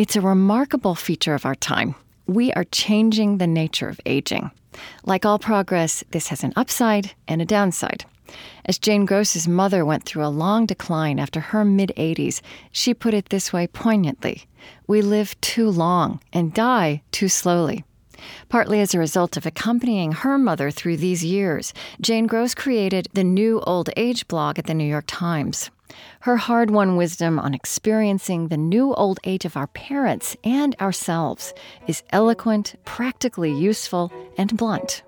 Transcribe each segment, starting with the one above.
It's a remarkable feature of our time. We are changing the nature of aging. Like all progress, this has an upside and a downside. As Jane Gross's mother went through a long decline after her mid 80s, she put it this way poignantly We live too long and die too slowly. Partly as a result of accompanying her mother through these years, Jane Gross created the New Old Age blog at the New York Times. Her hard won wisdom on experiencing the new old age of our parents and ourselves is eloquent, practically useful, and blunt.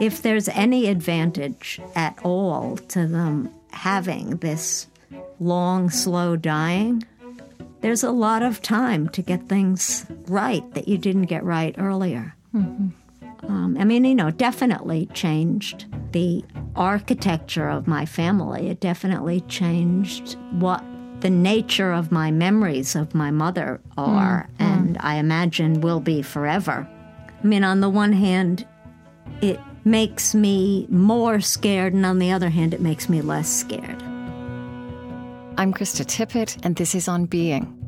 If there's any advantage at all to them having this long, slow dying, there's a lot of time to get things right that you didn't get right earlier. Mm-hmm. Um, I mean, you know, definitely changed the architecture of my family. It definitely changed what the nature of my memories of my mother are, mm-hmm. and I imagine will be forever. I mean, on the one hand, it makes me more scared, and on the other hand, it makes me less scared. I'm Krista Tippett, and this is On Being.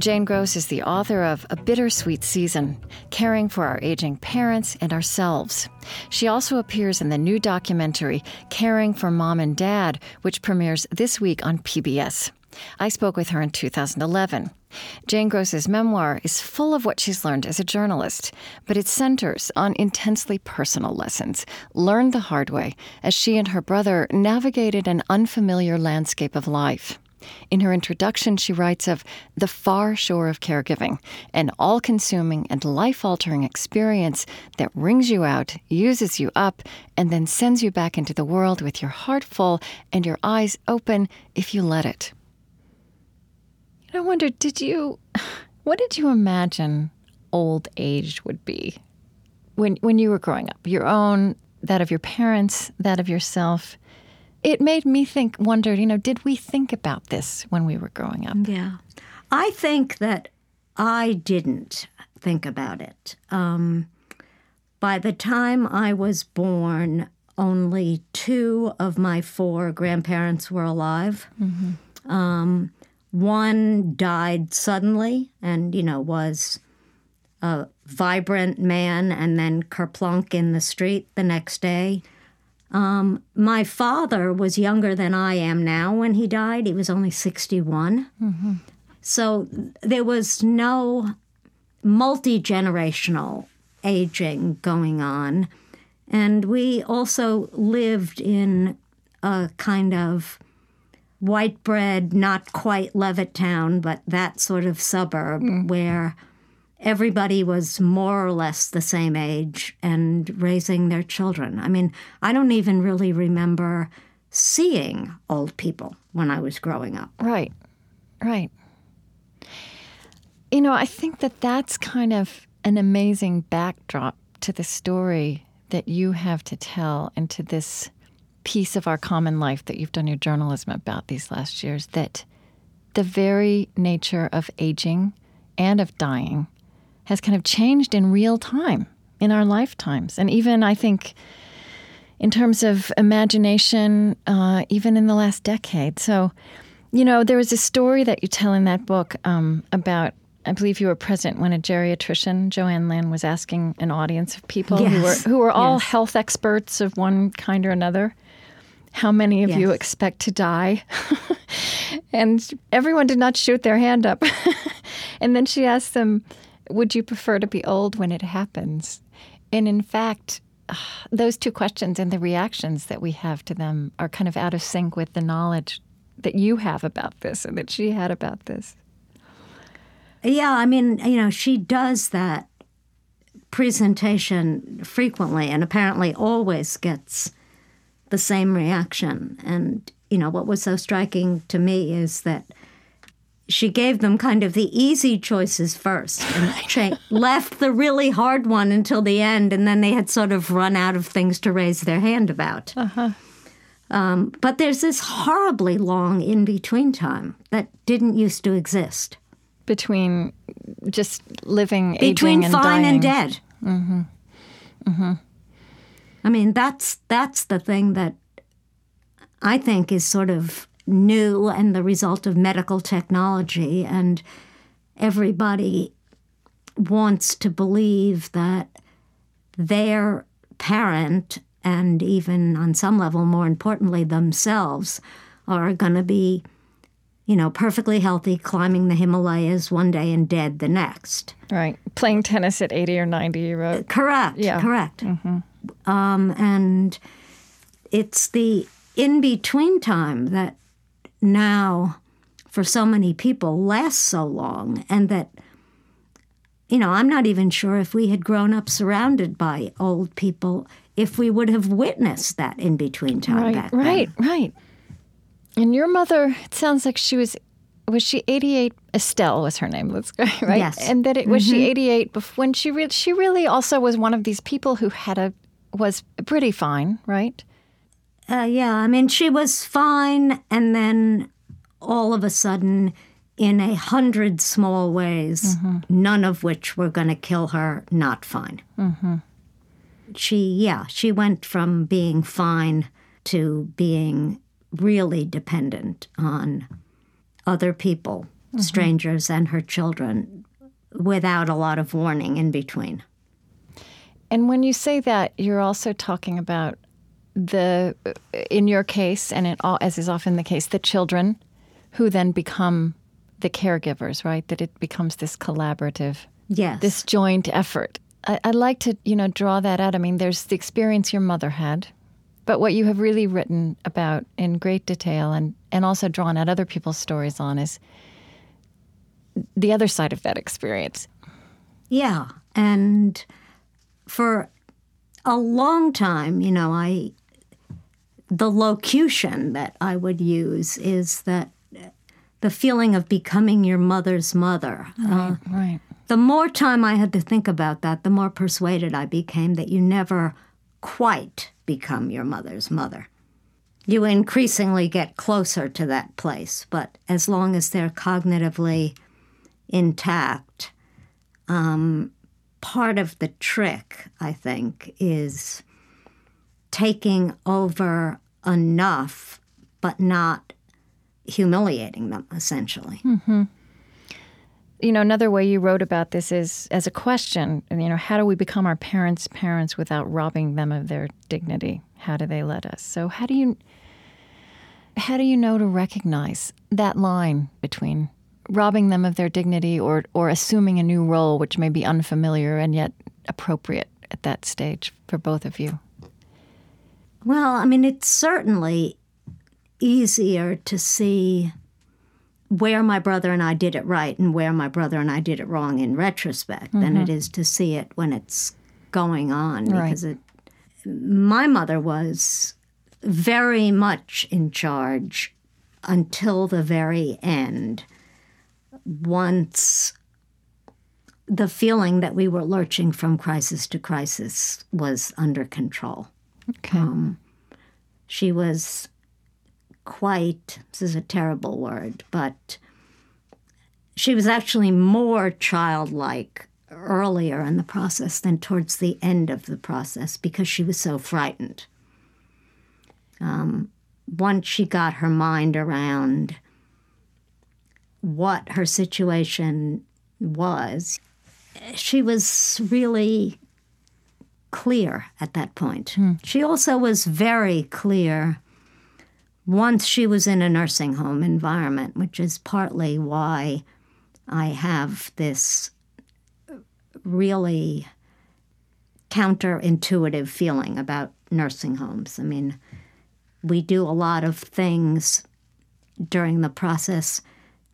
Jane Gross is the author of A Bittersweet Season Caring for Our Aging Parents and Ourselves. She also appears in the new documentary Caring for Mom and Dad, which premieres this week on PBS. I spoke with her in 2011. Jane Gross's memoir is full of what she's learned as a journalist, but it centers on intensely personal lessons learned the hard way as she and her brother navigated an unfamiliar landscape of life. In her introduction, she writes of the far shore of caregiving, an all consuming and life altering experience that wrings you out, uses you up, and then sends you back into the world with your heart full and your eyes open if you let it. I wonder, did you, what did you imagine old age would be when, when you were growing up? Your own, that of your parents, that of yourself? It made me think, wonder, you know, did we think about this when we were growing up? Yeah. I think that I didn't think about it. Um, by the time I was born, only two of my four grandparents were alive. Mm-hmm. Um, one died suddenly and, you know, was a vibrant man and then kerplunk in the street the next day. Um, my father was younger than I am now when he died. He was only 61. Mm-hmm. So there was no multi generational aging going on. And we also lived in a kind of white bread, not quite Levittown, but that sort of suburb mm. where everybody was more or less the same age and raising their children. I mean, I don't even really remember seeing old people when I was growing up. Right, right. You know, I think that that's kind of an amazing backdrop to the story that you have to tell and to this piece of our common life that you've done your journalism about these last years that the very nature of aging and of dying has kind of changed in real time in our lifetimes. And even, I think, in terms of imagination, uh, even in the last decade. So, you know, there was a story that you tell in that book um, about. I believe you were present when a geriatrician, Joanne Lynn, was asking an audience of people yes. who were who were all yes. health experts of one kind or another, how many of yes. you expect to die? and everyone did not shoot their hand up. and then she asked them, would you prefer to be old when it happens? And in fact, those two questions and the reactions that we have to them are kind of out of sync with the knowledge that you have about this and that she had about this. Yeah, I mean, you know, she does that presentation frequently and apparently always gets the same reaction. And, you know, what was so striking to me is that she gave them kind of the easy choices first and cha- left the really hard one until the end, and then they had sort of run out of things to raise their hand about. Uh-huh. Um, but there's this horribly long in between time that didn't used to exist. Between just living, between and fine dying. and dead. Mm-hmm. Mm-hmm. I mean, that's that's the thing that I think is sort of new and the result of medical technology. And everybody wants to believe that their parent, and even on some level, more importantly, themselves, are going to be, you know, perfectly healthy, climbing the Himalayas one day and dead the next. Right. Playing tennis at 80 or 90, you wrote. Correct. Yeah. Correct. Um, and it's the in between time that now, for so many people, lasts so long, and that, you know, I'm not even sure if we had grown up surrounded by old people, if we would have witnessed that in between time right, back right, then. right. And your mother, it sounds like she was was she 88 estelle was her name let's go right Yes. and that it was she mm-hmm. 88 bef- when she re- she really also was one of these people who had a was pretty fine right Uh, yeah, I mean, she was fine, and then all of a sudden, in a hundred small ways, mm-hmm. none of which were going to kill her, not fine. Mm-hmm. She, yeah, she went from being fine to being really dependent on other people, mm-hmm. strangers, and her children, without a lot of warning in between. And when you say that, you're also talking about the, uh, in your case, and it all, as is often the case, the children who then become the caregivers, right? That it becomes this collaborative, Yes. this joint effort. I, I like to, you know, draw that out. I mean, there's the experience your mother had, but what you have really written about in great detail and, and also drawn out other people's stories on is the other side of that experience. Yeah. And for a long time, you know, I the locution that I would use is that the feeling of becoming your mother's mother. Uh, Right. the more time I had to think about that, the more persuaded I became that you never quite become your mother's mother. You increasingly get closer to that place, but as long as they're cognitively intact, um, part of the trick, I think, is taking over enough, but not humiliating them, essentially. Mm-hmm. you know another way you wrote about this is as a question you know how do we become our parents parents without robbing them of their dignity? How do they let us? So how do you how do you know to recognize that line between robbing them of their dignity or or assuming a new role which may be unfamiliar and yet appropriate at that stage for both of you Well, I mean, it's certainly easier to see where my brother and I did it right and where my brother and I did it wrong in retrospect than it mm-hmm. is to see it when it's going on Right. because it my mother was very much in charge until the very end. Once the feeling that we were lurching from crisis to crisis was under control okay. She was quite this is a terrible word but she was actually more childlike earlier in the process than towards the end of the process because she was so frightened. Um, once she got her mind around what her situation was she was really clear at that point. Hmm. She also was very clear once she was in a nursing home environment, which is partly why I have this really counterintuitive feeling about nursing homes. I mean, we do a lot of things during the process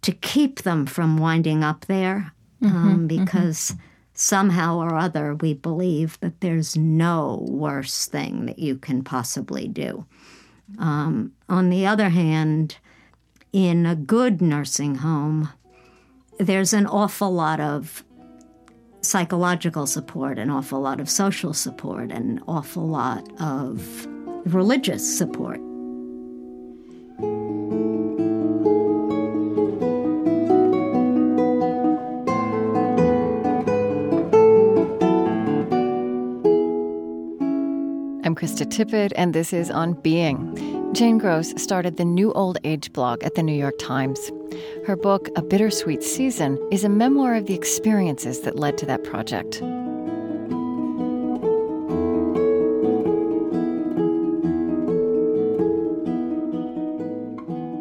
to keep them from winding up there mm-hmm, um, mm-hmm. because somehow or other we believe that there's no worse thing that you can possibly do. Um, on the other hand, in a good nursing home, there's an awful lot of psychological support, an awful lot of social support, an awful lot of religious support. Krista Tippett, and this is On Being. Jane Gross started the New Old Age blog at the New York Times. Her book, A Bittersweet Season, is a memoir of the experiences that led to that project.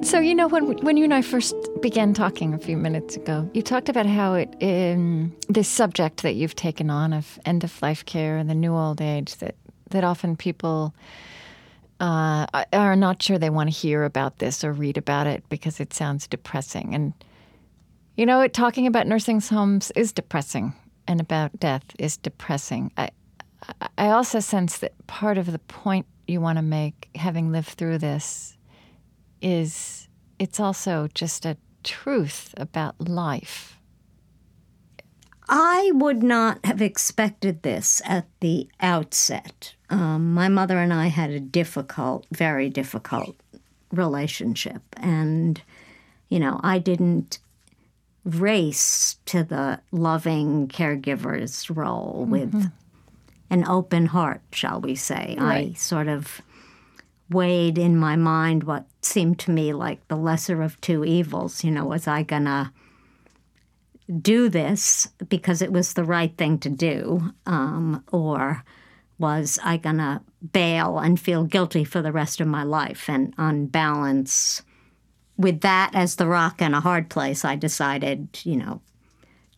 So you know when when you and I first began talking a few minutes ago, you talked about how it um, this subject that you've taken on of end of life care and the new old age that that often people uh, are not sure they want to hear about this or read about it because it sounds depressing. And you know, talking about nursing homes is depressing, and about death is depressing. I I also sense that part of the point you want to make, having lived through this, is it's also just a truth about life. I would not have expected this at the outset. Um, my mother and I had a difficult, very difficult relationship. And, you know, I didn't race to the loving caregiver's role with mm-hmm. an open heart, shall we say. Right. I sort of weighed in my mind what seemed to me like the lesser of two evils. You know, was I going to do this because it was the right thing to do? Um, or was I going to bail and feel guilty for the rest of my life? And on balance, with that as the rock and a hard place, I decided, you know,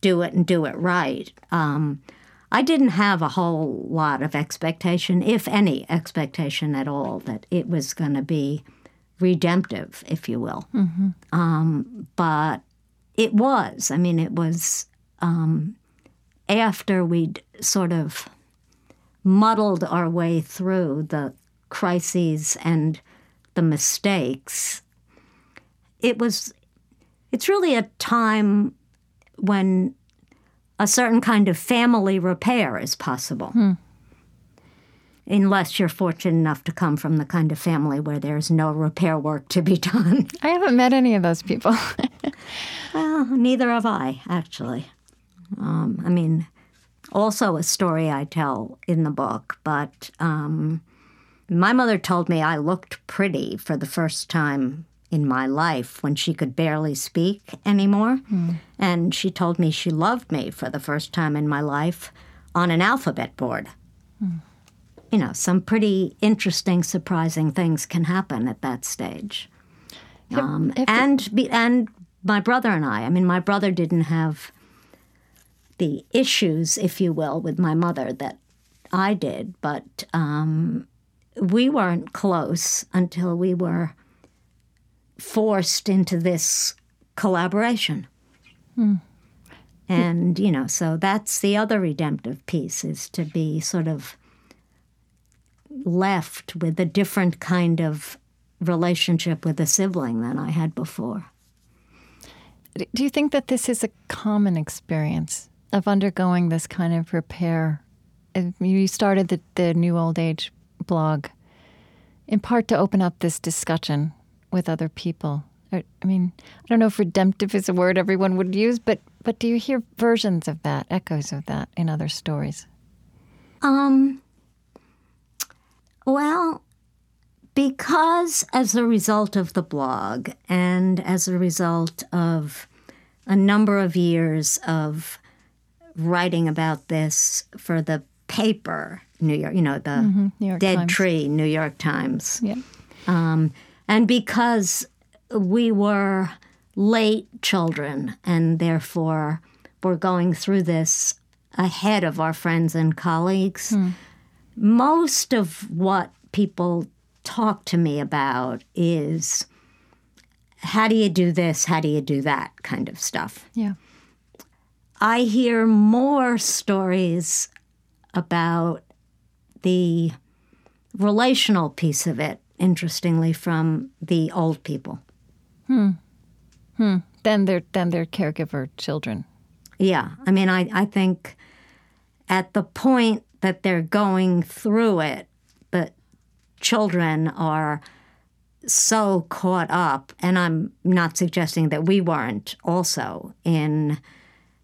do it and do it right. Um, I didn't have a whole lot of expectation, if any expectation at all, that it was going to be redemptive, if you will. Mm-hmm. Um, but it was. I mean, it was um, after we'd sort of muddled our way through the crises and the mistakes. It was. It's really a time when a certain kind of family repair is possible. Hmm. Unless you're fortunate enough to come from the kind of family where there's no repair work to be done. I haven't met any of those people. well, neither have I, actually. Um, I mean, also a story I tell in the book, but um, my mother told me I looked pretty for the first time in my life when she could barely speak anymore. Mm. And she told me she loved me for the first time in my life on an alphabet board. Mm. You know, some pretty interesting, surprising things can happen at that stage. Um, and be, and my brother and I. I mean, my brother didn't have the issues, if you will, with my mother that I did, but um, we weren't close until we were forced into this collaboration. Hmm. And, you know, so that's the other redemptive piece is to be sort of left with a different kind of relationship with a sibling than I had before. Do you think that this is a common experience of undergoing this kind of repair? You started the, the New Old Age blog in part to open up this discussion with other people? I mean, I don't know if redemptive is a word everyone would use, but but do you hear versions of that, echoes of that in other stories? Um. Well, because as a result of the blog and as a result of a number of years of writing about this for the paper, New York, you know, the mm-hmm. Dead Times. Tree, New York Times. Yeah. Um, and because we were late children and therefore were going through this ahead of our friends and colleagues, hmm. most of what people talk to me about is how do you do this? How do you do that kind of stuff. Yeah. I hear more stories about the relational piece of it interestingly, from the old people. Hmm. Hmm. Then they're then they're caregiver children. Yeah. I mean I, I think at the point that they're going through it, the children are so caught up, and I'm not suggesting that we weren't also in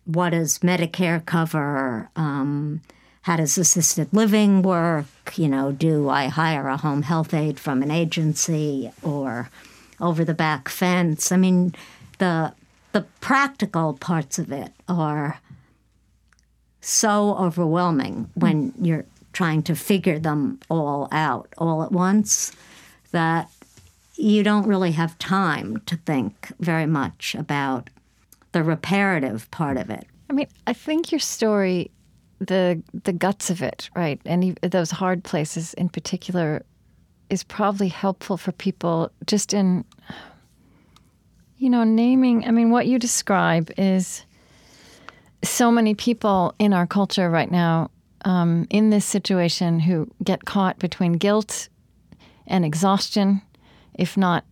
what does Medicare cover, um, how does assisted living work? You know, do I hire a home health aide from an agency or over the back fence? I mean, the the practical parts of it are so overwhelming when you're trying to figure them all out all at once that you don't really have time to think very much about the reparative part of it. I mean, I think your story, the the guts of it, right, and those hard places in particular, is probably helpful for people just in, you know, naming. I mean, what you describe is so many people in our culture right now um, in this situation who get caught between guilt and exhaustion, if not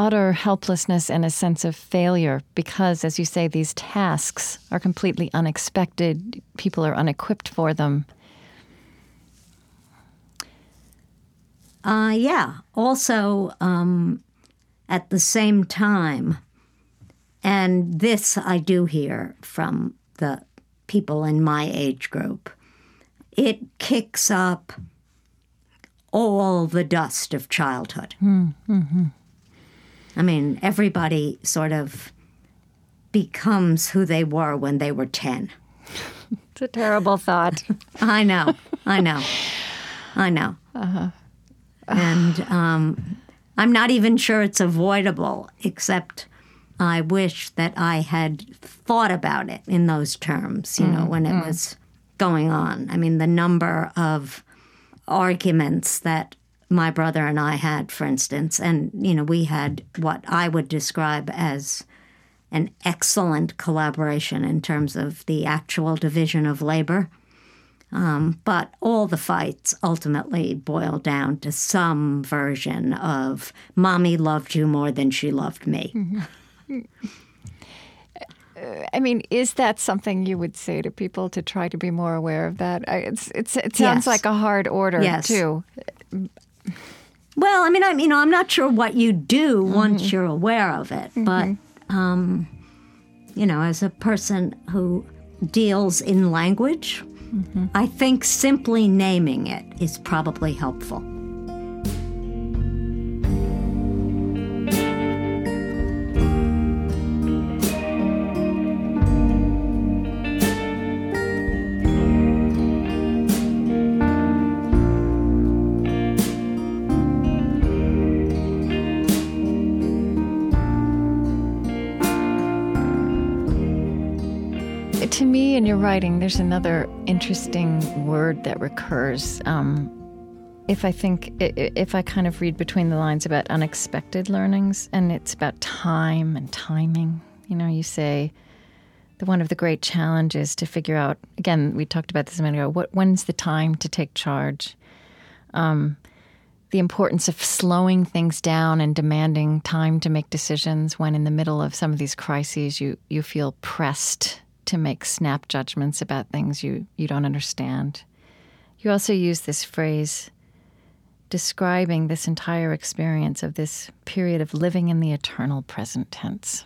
utter helplessness and a sense of failure, because, as you say, these tasks are completely unexpected. People are unequipped for them. Uh, yeah. Also, um, at the same time, and this I do hear from the people in my age group, it kicks up all the dust of childhood. Mm-hmm. I mean, everybody sort of becomes who they were when they were 10. it's a terrible thought. I know. I know. I know. Uh-huh. And um, I'm not even sure it's avoidable, except I wish that I had thought about it in those terms, you know, mm-hmm. when it mm. was going on. I mean, the number of arguments that my brother and I had, for instance, and, you know, we had what I would describe as an excellent collaboration in terms of the actual division of labor. Um, but all the fights ultimately boil down to some version of mommy loved you more than she loved me. Mm-hmm. I mean, is that something you would say to people to try to be more aware of that? It's, it's it sounds yes. like a hard order yes. too. Well, I mean, I mean, I'm not sure what you do mm-hmm. once you're aware of it, mm-hmm. but um, you know, as a person who deals in language, mm-hmm. I think simply naming it is probably helpful. In your writing, there's another interesting word that recurs. Um, if I think, if I kind of read between the lines about unexpected learnings, and it's about time and timing. You know, you say the one of the great challenges to figure out. Again, we talked about this a minute ago. What when's the time to take charge? Um, the importance of slowing things down and demanding time to make decisions when in the middle of some of these crises you you feel pressed to make snap judgments about things you, you don't understand. You also use this phrase describing this entire experience of this period of living in the eternal present tense.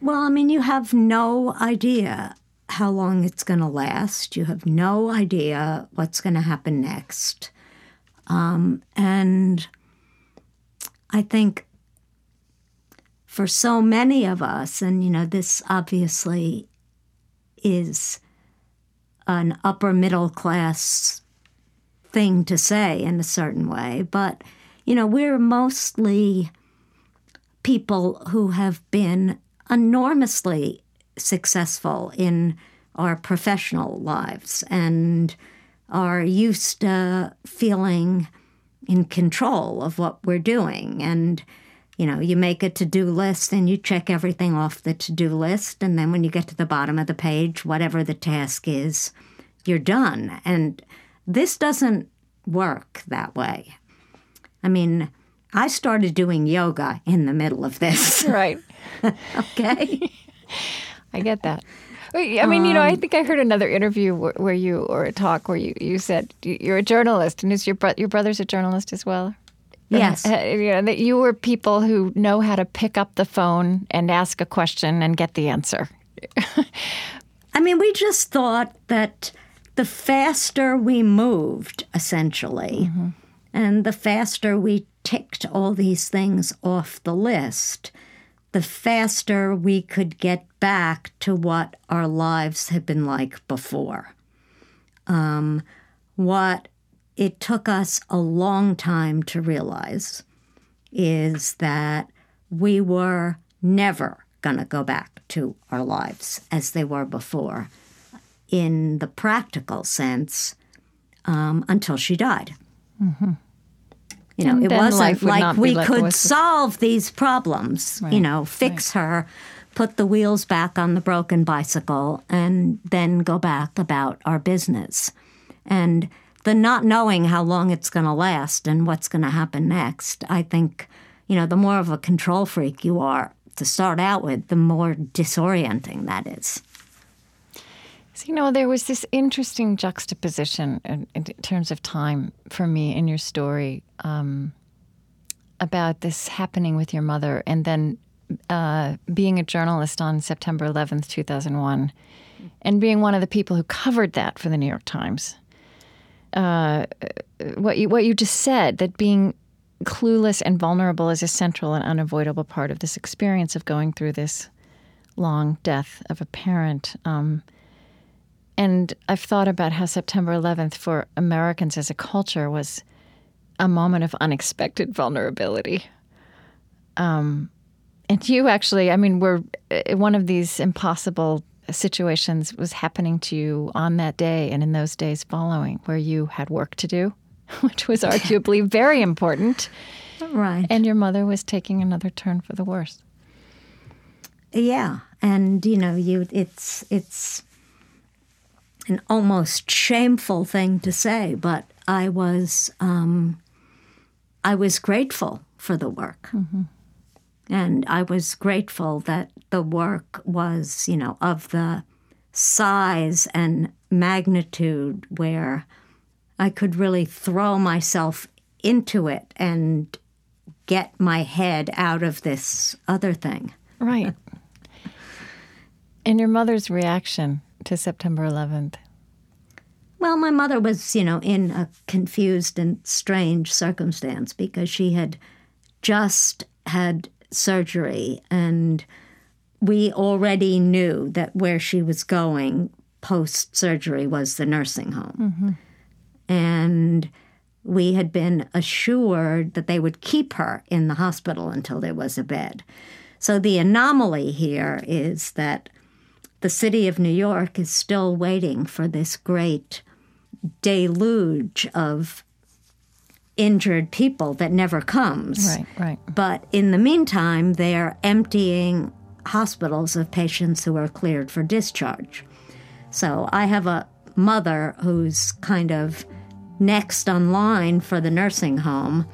Well, I mean, you have no idea how long it's going to last. You have no idea what's going to happen next. Um, and I think for so many of us, and you know, this obviously is an upper middle class thing to say in a certain way, but you know, we're mostly people who have been enormously successful in our professional lives and are used to feeling in control of what we're doing. And you know, you make a to do list and you check everything off the to do list. And then when you get to the bottom of the page, whatever the task is, you're done. And this doesn't work that way. I mean, I started doing yoga in the middle of this. Right. okay. I get that. I mean, you know, I um, think I heard another interview where, where, you, or a talk where you, you said you're a journalist, and is your bro- your brother's a journalist as well? Yes. Uh, you know, that you were people who know how to pick up the phone and ask a question and get the answer. I mean, we just thought that the faster we moved, essentially, mm-hmm. and the faster we ticked all these things off the list, the faster we could get back to what our lives had been like before. Um, what it took us a long time to realize is that we were never going to go back to our lives as they were before in the practical sense um, until she died. Mm-hmm. You know, and it wasn't like we could solve these problems, right. you know, fix right. her, put the wheels back on the broken bicycle, and then go back about our business. And the not knowing how long it's going to last and what's going to happen next, I think, you know, the more of a control freak you are to start out with, the more disorienting that is. So, you know, there was this interesting juxtaposition in, in terms of time for me in your story um, about this happening with your mother and then uh, being a journalist on September 11th, 2001, and being one of the people who covered that for the New York Times. Uh, what you what you just said that being clueless and vulnerable is a central and unavoidable part of this experience of going through this long death of a parent. Um, and I've thought about how September 11th for Americans as a culture was a moment of unexpected vulnerability. Um, and you actually, I mean, were uh, one of these impossible situations was happening to you on that day and in those days following, where you had work to do, which was arguably very important. Right. And your mother was taking another turn for the worse. Yeah, and you know, you it's it's an almost shameful thing to say, but I was um, I was grateful for the work. Mm-hmm. And I was grateful that the work was, you know, of the size and magnitude where I could really throw myself into it and get my head out of this other thing. Right. and your mother's reaction to September 11th? Well, my mother was, you know, in a confused and strange circumstance because she had just had surgery and we already knew that where she was going post surgery was the nursing home. Mm-hmm. And we had been assured that they would keep her in the hospital until there was a bed. So the anomaly here is that the city of New York is still waiting for this great deluge of injured people that never comes. Right, right. But in the meantime, they're emptying hospitals of patients who are cleared for discharge. So I have a mother who's kind of next on line for the nursing home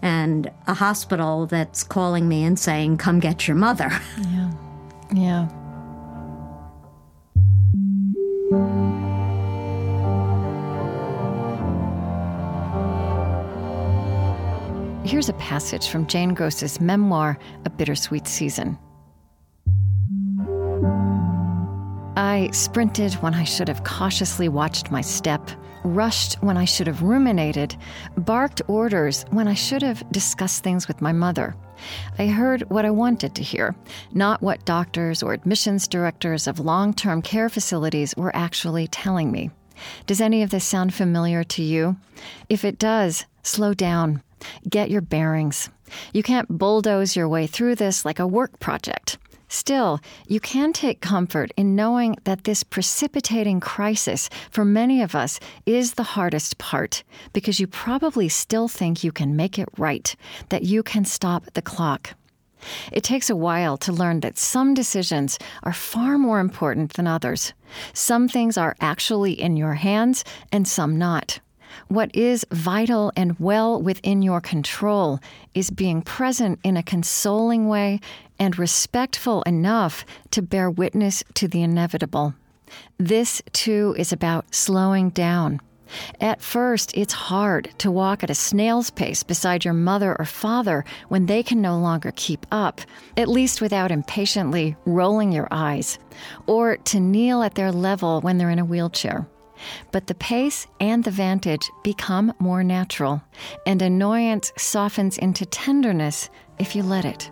and a hospital that's calling me and saying, Come get your mother. Yeah. Yeah. Here's a passage from Jane Gross's memoir, A Bittersweet Season. I sprinted when I should have cautiously watched my step, rushed when I should have ruminated, barked orders when I should have discussed things with my mother. I heard what I wanted to hear, not what doctors or admissions directors of long term care facilities were actually telling me. Does any of this sound familiar to you? If it does, slow down. Get your bearings. You can't bulldoze your way through this like a work project. Still, you can take comfort in knowing that this precipitating crisis for many of us is the hardest part because you probably still think you can make it right, that you can stop the clock. It takes a while to learn that some decisions are far more important than others. Some things are actually in your hands and some not. What is vital and well within your control is being present in a consoling way and respectful enough to bear witness to the inevitable. This, too, is about slowing down. At first, it's hard to walk at a snail's pace beside your mother or father when they can no longer keep up, at least without impatiently rolling your eyes, or to kneel at their level when they're in a wheelchair. But the pace and the vantage become more natural, and annoyance softens into tenderness if you let it.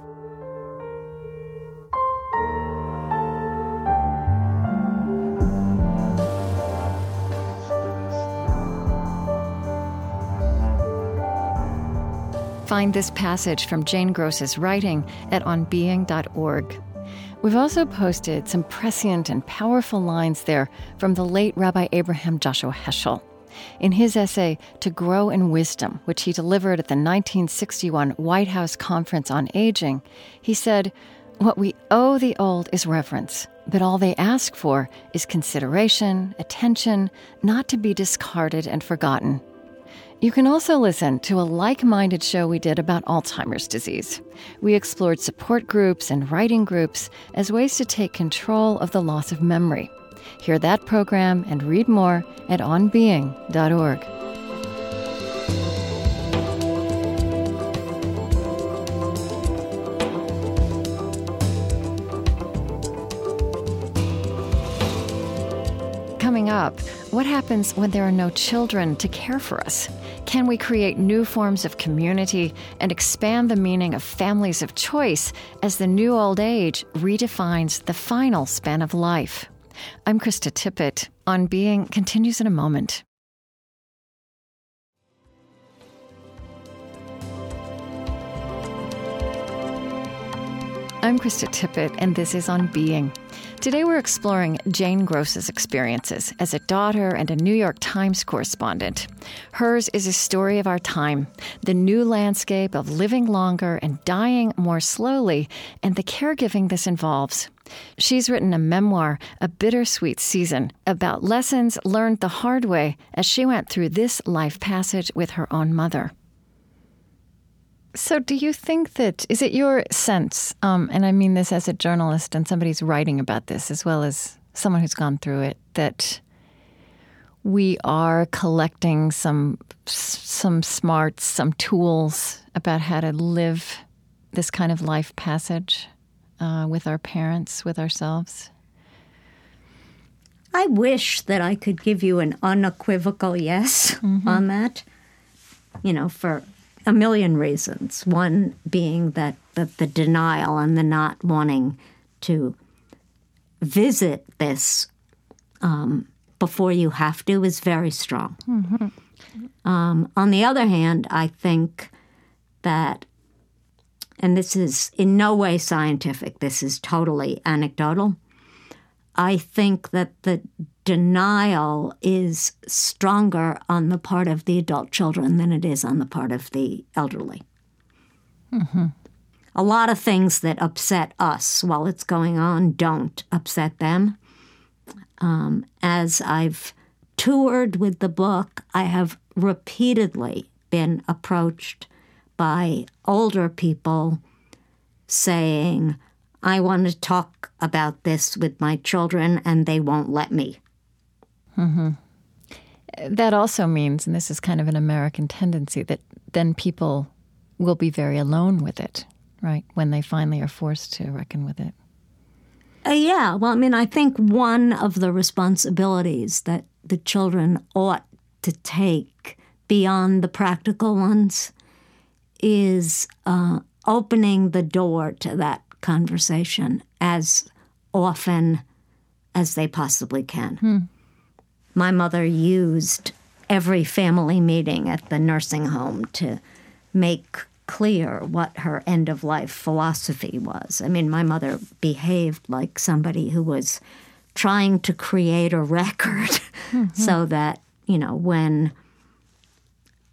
Find this passage from Jane Gross's writing at onbeing.org. We've also posted some prescient and powerful lines there from the late Rabbi Abraham Joshua Heschel. In his essay, To Grow in Wisdom, which he delivered at the 1961 White House Conference on Aging, he said, What we owe the old is reverence, but all they ask for is consideration, attention, not to be discarded and forgotten. You can also listen to a like minded show we did about Alzheimer's disease. We explored support groups and writing groups as ways to take control of the loss of memory. Hear that program and read more at onbeing.org. Coming up, what happens when there are no children to care for us? Can we create new forms of community and expand the meaning of families of choice as the new old age redefines the final span of life? I'm Krista Tippett. On Being continues in a moment. I'm Krista Tippett, and this is On Being. Today we're exploring Jane Gross's experiences as a daughter and a New York Times correspondent. Hers is a story of our time, the new landscape of living longer and dying more slowly, and the caregiving this involves. She's written a memoir, A Bittersweet Season, about lessons learned the hard way as she went through this life passage with her own mother. So, do you think that is it your sense, um, and I mean this as a journalist and somebody's writing about this as well as someone who's gone through it, that we are collecting some some smarts, some tools about how to live this kind of life passage uh, with our parents, with ourselves? I wish that I could give you an unequivocal yes mm-hmm. on that. You know, for a million reasons. One being that, that the denial and the not wanting to visit this um, before you have to is very strong. Mm-hmm. Um, on the other hand, I think that, and this is in no way scientific, this is totally anecdotal. I think that the denial is stronger on the part of the adult children than it is on the part of the elderly. Mm-hmm. A lot of things that upset us while it's going on don't upset them. Um, as I've toured with the book, I have repeatedly been approached by older people saying, I want to talk about this with my children and they won't let me. Mm-hmm. That also means, and this is kind of an American tendency, that then people will be very alone with it, right? When they finally are forced to reckon with it. Uh, yeah. Well, I mean, I think one of the responsibilities that the children ought to take beyond the practical ones is uh, opening the door to that conversation as often as they possibly can. Hmm. My mother used every family meeting at the nursing home to make clear what her end of life philosophy was. I mean, my mother behaved like somebody who was trying to create a record mm-hmm. so that, you know, when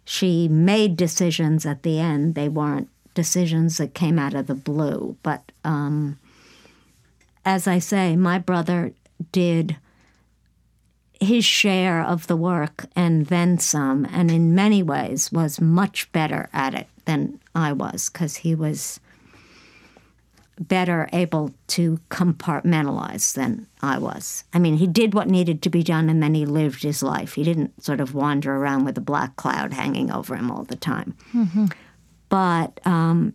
she made decisions at the end, they weren't decisions that came out of the blue. But um, as I say, my brother did his share of the work and then some, and in many ways was much better at it than I was because he was better able to compartmentalize than I was. I mean, he did what needed to be done and then he lived his life. He didn't sort of wander around with a black cloud hanging over him all the time. Mm-hmm. But um,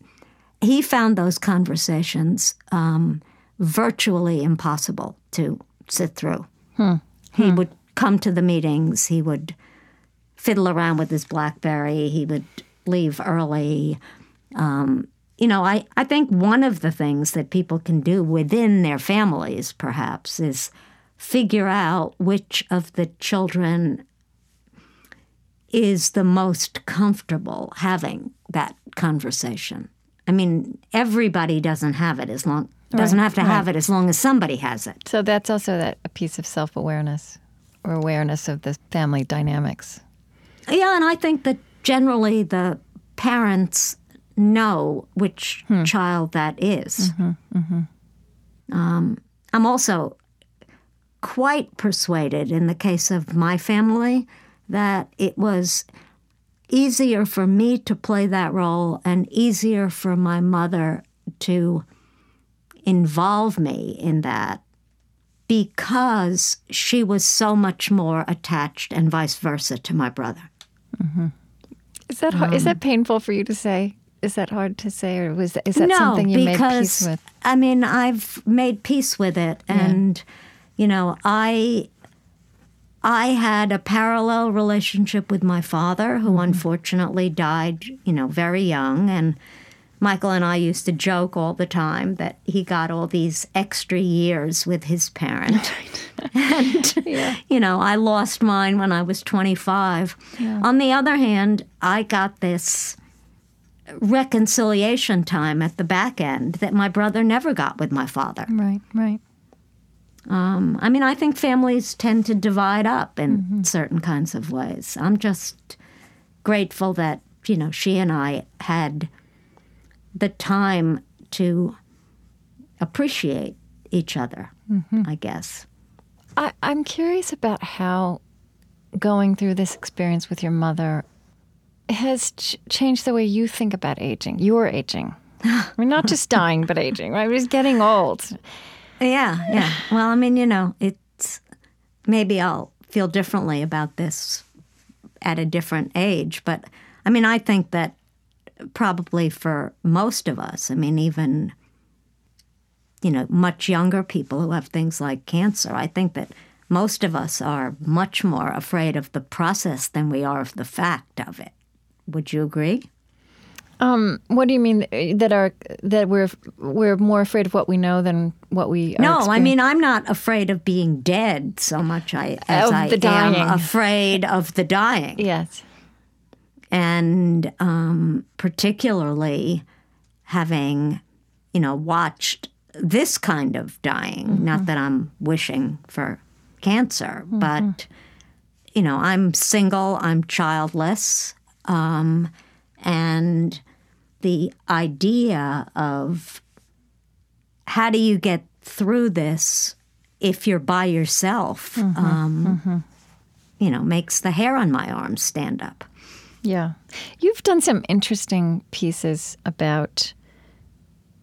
he found those conversations um, virtually impossible to sit through. Hmm. He hmm. would come to the meetings. He would fiddle around with his Blackberry. He would leave early. Um, you know, I, I think one of the things that people can do within their families, perhaps, is figure out which of the children is the most comfortable having that conversation. I mean, everybody doesn't have it as long doesn't Right, have to have it as long as somebody has it. So that's also that a piece of self awareness awareness of the family dynamics. Yeah, and I think that generally the parents know which hmm. child that is. Mm-hmm, mm-hmm. Um, I'm also quite persuaded in the case of my family that it was easier for me to play that role and easier for my mother to involve me in that because she was so much more attached and vice versa to my brother. Is that hard, is that painful for you to say? Is that hard to say, or was is that no, something you made peace with? I mean, I've made peace with it, and you know, I I had a parallel relationship with my father, who Mm-hmm. unfortunately died, you know, very young, and Michael and I used to joke all the time that he got all these extra years with his parent. and, you know, I lost mine when I was 25. On the other hand, I got this reconciliation time at the back end that my brother never got with my father. Right, right. Um, I mean, I think families tend to divide up in certain kinds of ways. I'm just grateful that, you know, she and I had the time to appreciate each other, mm-hmm. I guess. I, I'm curious about how going through this experience with your mother has ch- changed the way you think about aging. Your aging. I mean, not just dying, but aging. Right? Just getting old. Yeah, yeah. Well, I mean, you know, it's maybe I'll feel differently about this at a different age, but I mean, I think that probably for most of us, I mean, even you know, much younger people who have things like cancer, I think that most of us are much more afraid of the process than we are of the fact of it. Would you agree? Um, what do you mean that are that we're we're more afraid of what we know than what we are No, I mean I'm not afraid of being dead so much I, as Of I am afraid of the dying. yes. And um, particularly having, you know, watched this kind of dying. Not that I'm wishing for cancer, but you know, I'm single, I'm childless, um, and the idea of how do you get through this if you're by yourself, um, you know, makes the hair on my arms stand up. Yeah. You've done some interesting pieces about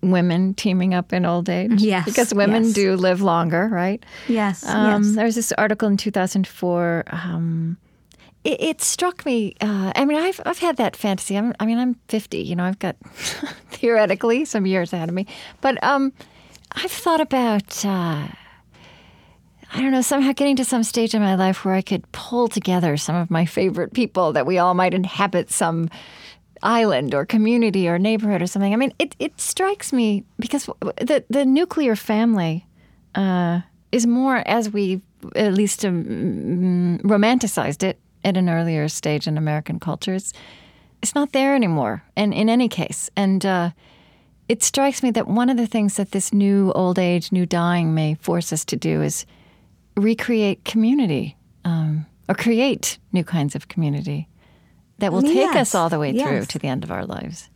women teaming up in old age. Yes, Because women yes. do live longer, right? Yes, Um, yes. There was this article in 2004. Um, it, it struck me. Uh, I mean, I've I've had that fantasy. I'm, I mean, I'm 50. You know, I've got theoretically some years ahead of me. But um, I've thought about. Uh, I don't know, somehow getting to some stage in my life where I could pull together some of my favorite people that we all might inhabit some island or community or neighborhood or something. I mean, it, it strikes me because the, the nuclear family uh, is more as we at least um, romanticized it at an earlier stage in American culture. It's, it's not there anymore, and in any case. And uh, it strikes me that one of the things that this new old age, new dying may force us to do is recreate community um, or create new kinds of community that will take Yes, us all the way through to the end of our lives.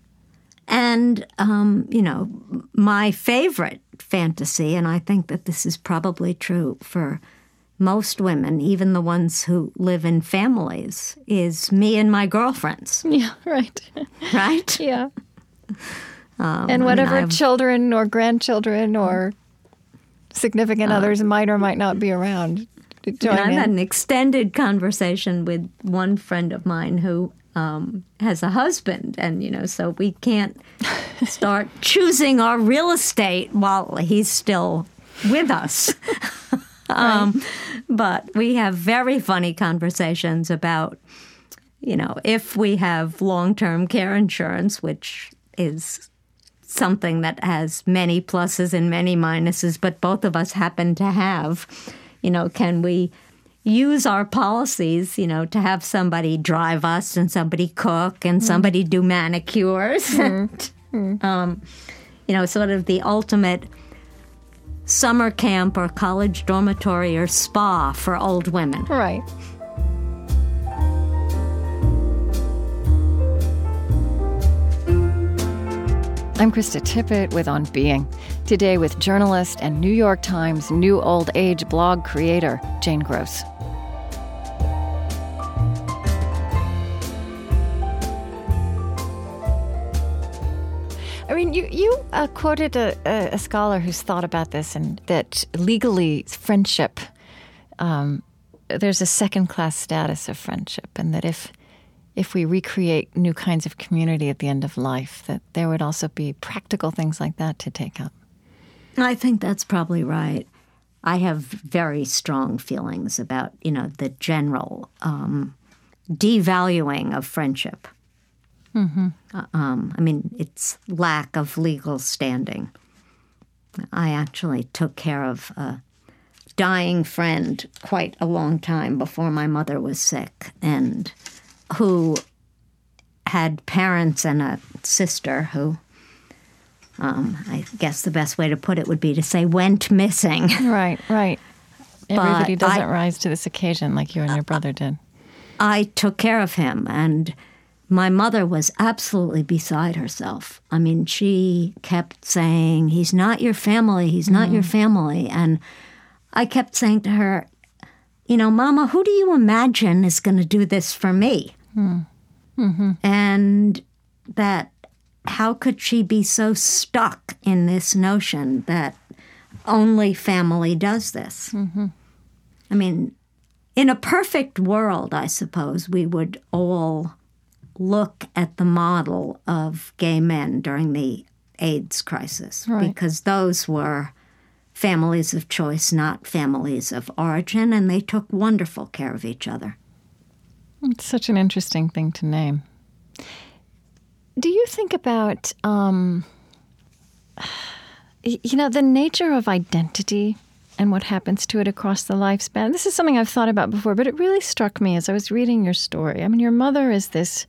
And, um, you know, my favorite fantasy, and I think that this is probably true for most women, even the ones who live in families, is me and my girlfriends, Yeah, right. right? yeah. Um, and whatever children or grandchildren or significant others might or might not be around join And I've in. had an extended conversation with one friend of mine who um, has a husband, and you know, so we can't start choosing our real estate while he's still with us. um, but we have very funny conversations about, you know, if we have long term care insurance, which is something that has many pluses and many minuses, but both of us happen to have, you know, can we use our policies, you know, to have somebody drive us and somebody cook and mm-hmm. somebody do manicures and, mm-hmm. Mm-hmm. um, you know, sort of the ultimate summer camp or college dormitory or spa for old women. Right. I'm Krista Tippett with On Being. Today with journalist and New York Times New Old Age blog creator, Jane Gross. I mean, you you uh, quoted a, a, scholar who's thought about this, and that legally friendship, um, there's a second class status of friendship, and that if if we recreate new kinds of community at the end of life, that there would also be practical things like that to take up. I think that's probably right. I have very strong feelings about you know the general um, devaluing of friendship. Mm-hmm. Um, I mean, it's lack of legal standing. I actually took care of a dying friend quite a long time before my mother was sick, and who had parents and a sister who, um, I guess the best way to put it would be to say, went missing. Right, right. Everybody but doesn't I, rise to this occasion like you and your brother did. I took care of him and my mother was absolutely beside herself. I mean, she kept saying, He's not your family, he's not mm. your family. And I kept saying to her, You know, Mama, who do you imagine is going to do this for me? Mm. Mm-hmm. And that how could she be so stuck in this notion that only family does this? Mm-hmm. I mean, in a perfect world, I suppose we would all look at the model of gay men during the AIDS crisis right. because those were families of choice, not families of origin, and they took wonderful care of each other. It's such an interesting thing to name. Do you think about, um, you know, the nature of identity and what happens to it across the lifespan. This is something I've thought about before, but it really struck me as I was reading your story. I mean, your mother is this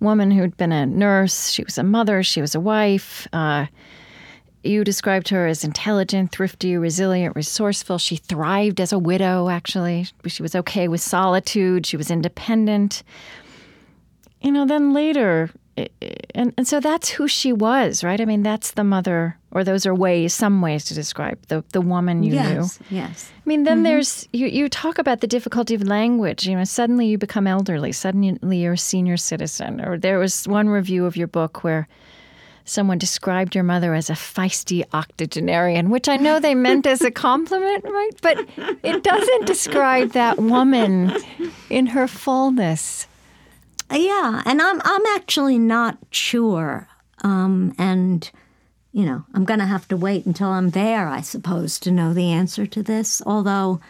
woman who'd been a nurse, she was a mother, she was a wife. Uh, you described her as intelligent, thrifty, resilient, resourceful. She thrived as a widow, actually. She was okay with solitude, she was independent. You know, then later, and, and so that's who she was, right? I mean, that's the mother, or those are ways, some ways to describe the, the woman you yes, knew. Yes. Yes. I mean, then mm-hmm. there's, you, you talk about the difficulty of language. You know, suddenly you become elderly, suddenly you're a senior citizen. Or there was one review of your book where someone described your mother as a feisty octogenarian, which I know they meant as a compliment, right? But it doesn't describe that woman in her fullness. Yeah, and I'm I'm actually not sure. Um, and you know, I'm going to have to wait until I'm there, I suppose, to know the answer to this. Although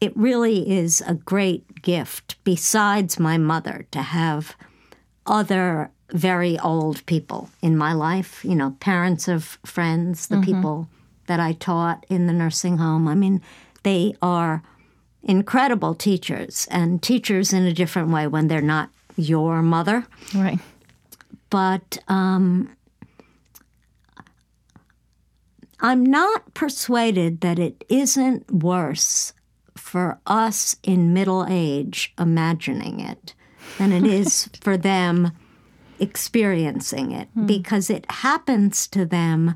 it really is a great gift, besides my mother, to have other very old people in my life. You know, parents of friends, the mm-hmm. people that I taught in the nursing home. I mean, they are incredible teachers and teachers in a different way when they're not your mother. Right. But um, I'm not persuaded that it isn't worse for us in middle age imagining it than it is for them experiencing it hmm. because it happens to them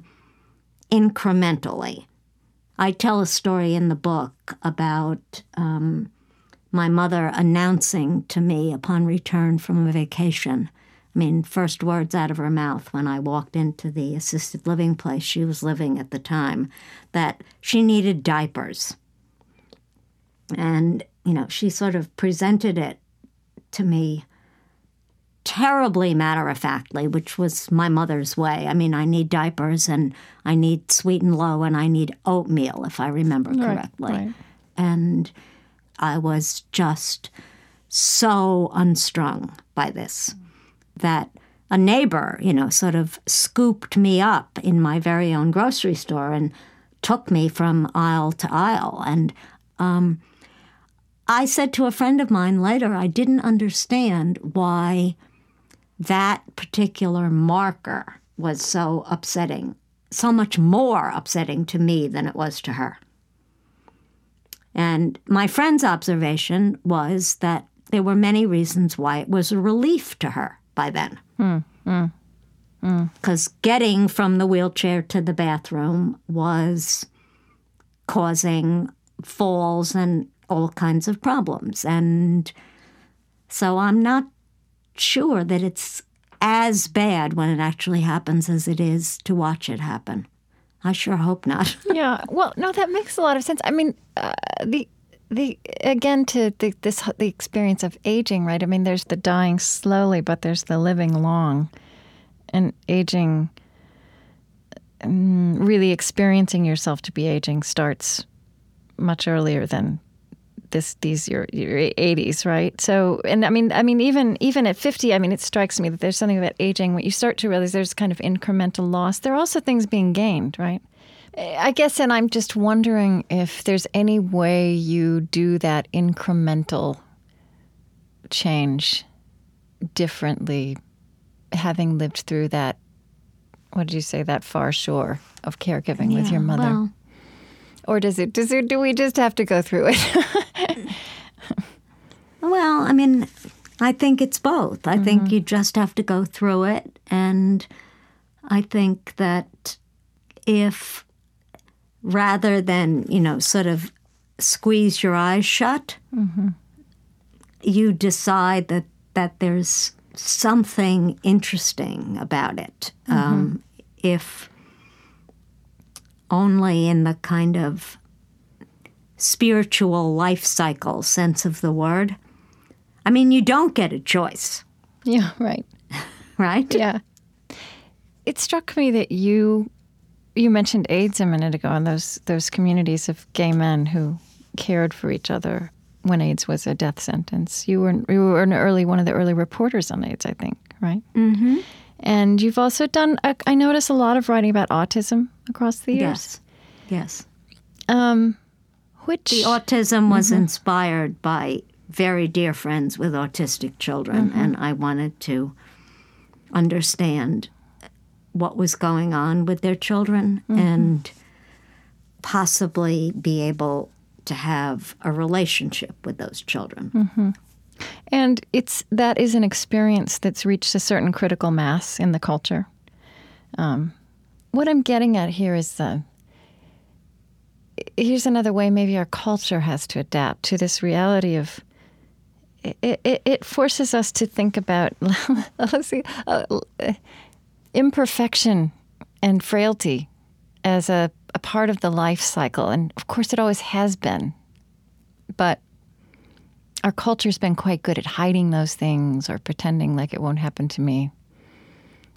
incrementally. I tell a story in the book about um, my mother announcing to me upon return from a vacation. I mean, first words out of her mouth when I walked into the assisted living place she was living at the time that she needed diapers. And, you know, she sort of presented it to me terribly matter of factly, which was my mother's way. I mean, I need diapers and I need sweet and low and I need oatmeal, if I remember correctly. right. And I was just so unstrung by this that a neighbor, you know, sort of scooped me up in my very own grocery store and took me from aisle to aisle. And um, I said to a friend of mine later, I didn't understand why that particular marker was so upsetting, so much more upsetting to me than it was to her. And my friend's observation was that there were many reasons why it was a relief to her by then. Hmm, hmm, hmm. Because getting from the wheelchair to the bathroom was causing falls and all kinds of problems. And so I'm not sure that it's as bad when it actually happens as it is to watch it happen. I sure hope not. yeah. Well, no, that makes a lot of sense. I mean, uh, the the again to the, this the experience of aging, right? I mean, there's the dying slowly, but there's the living long, and aging. mm, Really experiencing yourself to be aging starts much earlier than this these your your 80s, right? So, and I mean, I mean, even even at 50, I mean, it strikes me that there's something about aging What you start to realize there's kind of incremental loss. There are also things being gained, right? I guess, and I'm just wondering if there's any way you do that incremental change differently, having lived through that. What did you say? That far shore of caregiving with your mother, well, or does it? Does it? Do we just have to go through it? Well, I mean, I think it's both. I think mm-hmm. you just have to go through it. And I think that if rather than, you know, sort of squeeze your eyes shut, mm-hmm. you decide that, that there's something interesting about it. Mm-hmm. Um, if only in the kind of spiritual life cycle sense of the word. I mean, you don't get a choice, yeah, right. right? Yeah. It struck me that you you mentioned AIDS a minute ago and those those communities of gay men who cared for each other when AIDS was a death sentence. You were you were an early one of the early reporters on AIDS, I think, right? Mm-hmm. And you've also done. I I notice a lot of writing about autism across the years. Yes. Yes. Um, which The autism was inspired by very dear friends with autistic children, and I wanted to understand what was going on with their children and possibly be able to have a relationship with those children. And it's that is an experience that's reached a certain critical mass in the culture. Um, what I'm getting at here is uh, here's another way maybe our culture has to adapt to this reality of it, it, it forces us to think about let's see uh, imperfection and frailty as a, a part of the life cycle and of course it always has been but our culture's been quite good at hiding those things or pretending like it won't happen to me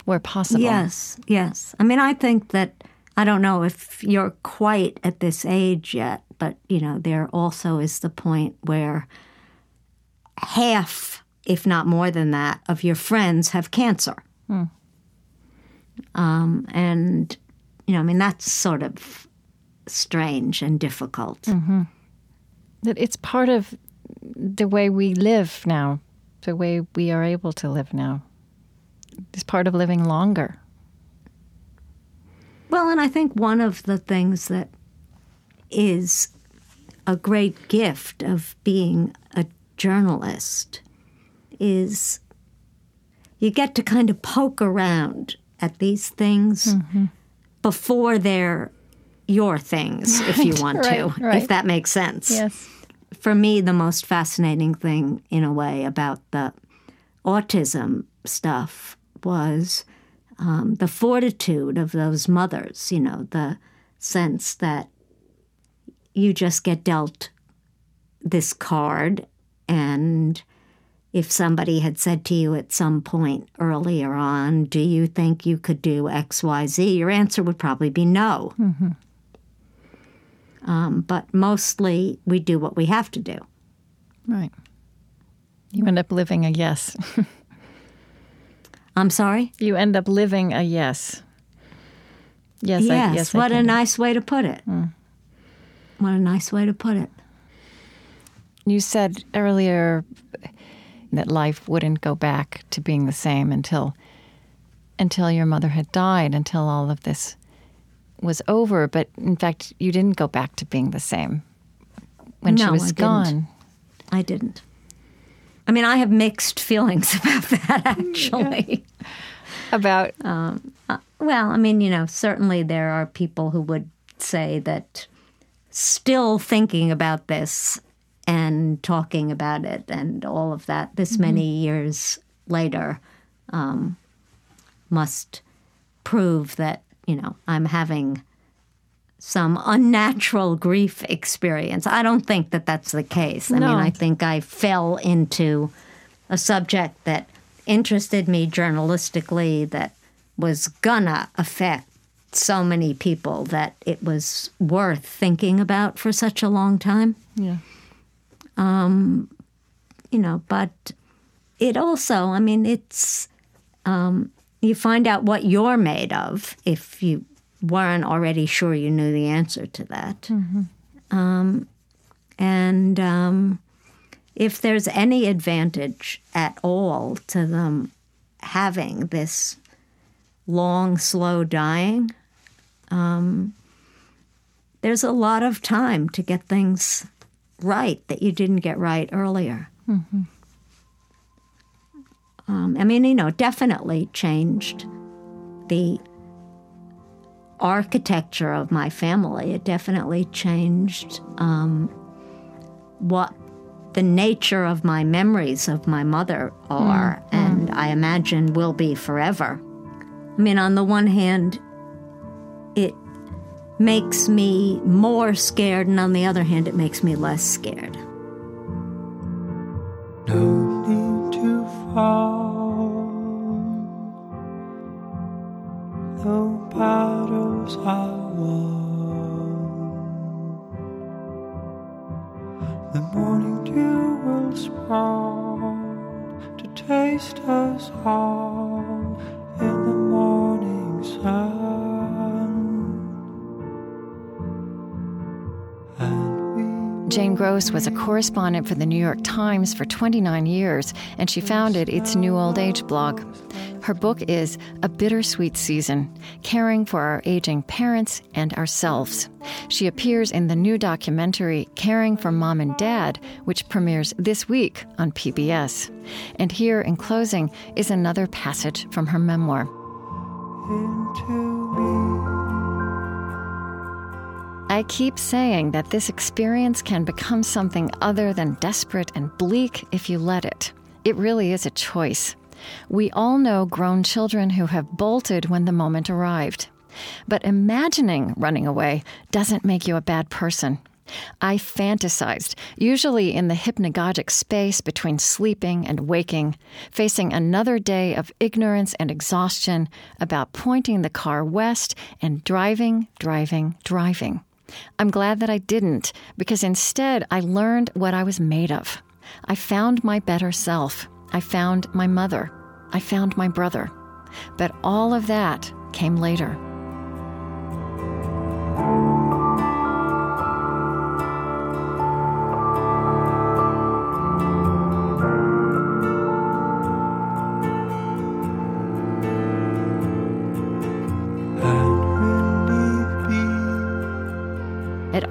where possible. Yes, yes. I mean, I think that I don't know if you're quite at this age yet, but you know, there also is the point where half, if not more than that, of your friends have cancer. Um, and you know, I mean, that's sort of strange and difficult. That it's part of the way we live now, the way we are able to live now. It's part of living longer. Well, and I think one of the things that is a great gift of being a journalist is you get to kind of poke around at these things mm-hmm. before they're your things, if you want to, right, right. if that makes sense Yes. for me, the most fascinating thing, in a way, about the autism stuff was um, the fortitude of those mothers, you know, the sense that you just get dealt this card and if somebody had said to you at some point earlier on, Do you think you could do XYZ? Your answer would probably be no. Mm-hmm. Um, but mostly we do what we have to do. Right. You end up living a yes. I'm sorry? You end up living a yes. Yes, yes. I, yes what a nice way to put it. Mm. What a nice way to put it. You said earlier that life wouldn't go back to being the same until until your mother had died, until all of this was over. But in fact, you didn't go back to being the same when no, she was I gone. I didn't. I mean, I have mixed feelings about that, actually. About Um, uh, well, I mean, you know, certainly there are people who would say that still thinking about this and talking about it and all of that this many years later um, must prove that, you know, I'm having some unnatural grief experience. I don't think that that's the case. I No. mean, I think I fell into a subject that interested me journalistically that was gonna affect so many people that it was worth thinking about for such a long time. yeah. Um, You know, but it also, I mean, it's um, you find out what you're made of if you weren't already sure you knew the answer to that. Um, and um, if there's any advantage at all to them having this long, slow dying, um, there's a lot of time to get things right that you didn't get right earlier. Um, I mean, you know, definitely changed the architecture of my family. It definitely changed um, what the nature of my memories of my mother are, and I imagine will be forever. I mean, on the one hand, it makes me more scared, and on the other hand, it makes me less scared. No need to fall. No battles are won. The morning dew will spawn to taste us all in the morning sun. Jane Gross was a correspondent for the New York Times for 29 years, and she founded its New Old Age blog. Her book is A Bittersweet Season Caring for Our Aging Parents and Ourselves. She appears in the new documentary Caring for Mom and Dad, which premieres this week on PBS. And here in closing is another passage from her memoir. into I keep saying that this experience can become something other than desperate and bleak if you let it. It really is a choice. We all know grown children who have bolted when the moment arrived. But imagining running away doesn't make you a bad person. I fantasized, usually in the hypnagogic space between sleeping and waking, facing another day of ignorance and exhaustion about pointing the car west and driving, driving, driving. I'm glad that I didn't, because instead I learned what I was made of. I found my better self. I found my mother. I found my brother. But all of that came later.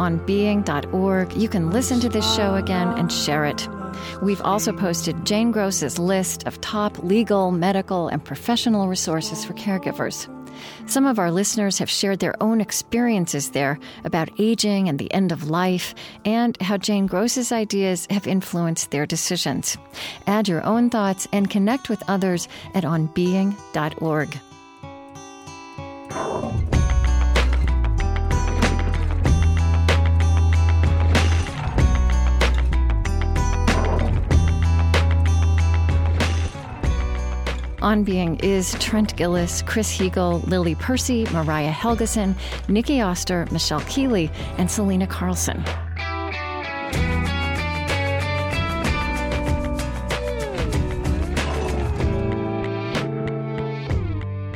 onbeing.org, you can listen to this show again and share it. We've also posted Jane Gross's list of top legal, medical, and professional resources for caregivers. Some of our listeners have shared their own experiences there about aging and the end of life, and how Jane Gross's ideas have influenced their decisions. Add your own thoughts and connect with others at onbeing.org. On Being is Trent Gilliss, Chris Heagle, Lily Percy, Mariah Helgeson, Nikki Oster, Michelle Keeley, and Selena Carlson.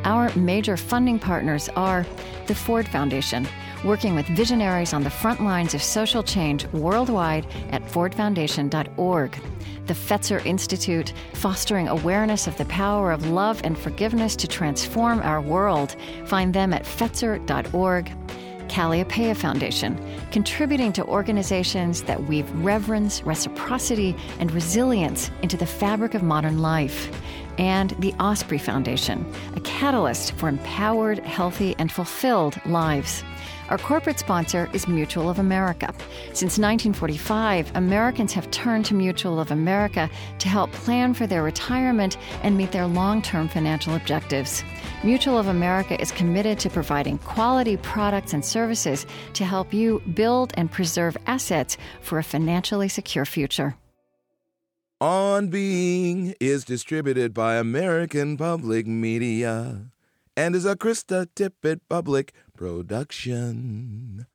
Our major funding partners are the Ford Foundation, working with visionaries on the front lines of social change worldwide at fordfoundation.org. The Fetzer Institute, fostering awareness of the power of love and forgiveness to transform our world. Find them at fetzer.org. Kalliopeia Foundation, contributing to organizations that weave reverence, reciprocity, and resilience into the fabric of modern life. And the Osprey Foundation, a catalyst for empowered, healthy, and fulfilled lives. Our corporate sponsor is Mutual of America. Since 1945, Americans have turned to Mutual of America to help plan for their retirement and meet their long term financial objectives. Mutual of America is committed to providing quality products and services to help you build and preserve assets for a financially secure future. On Being is distributed by American Public Media and is a Krista Tippett Public production.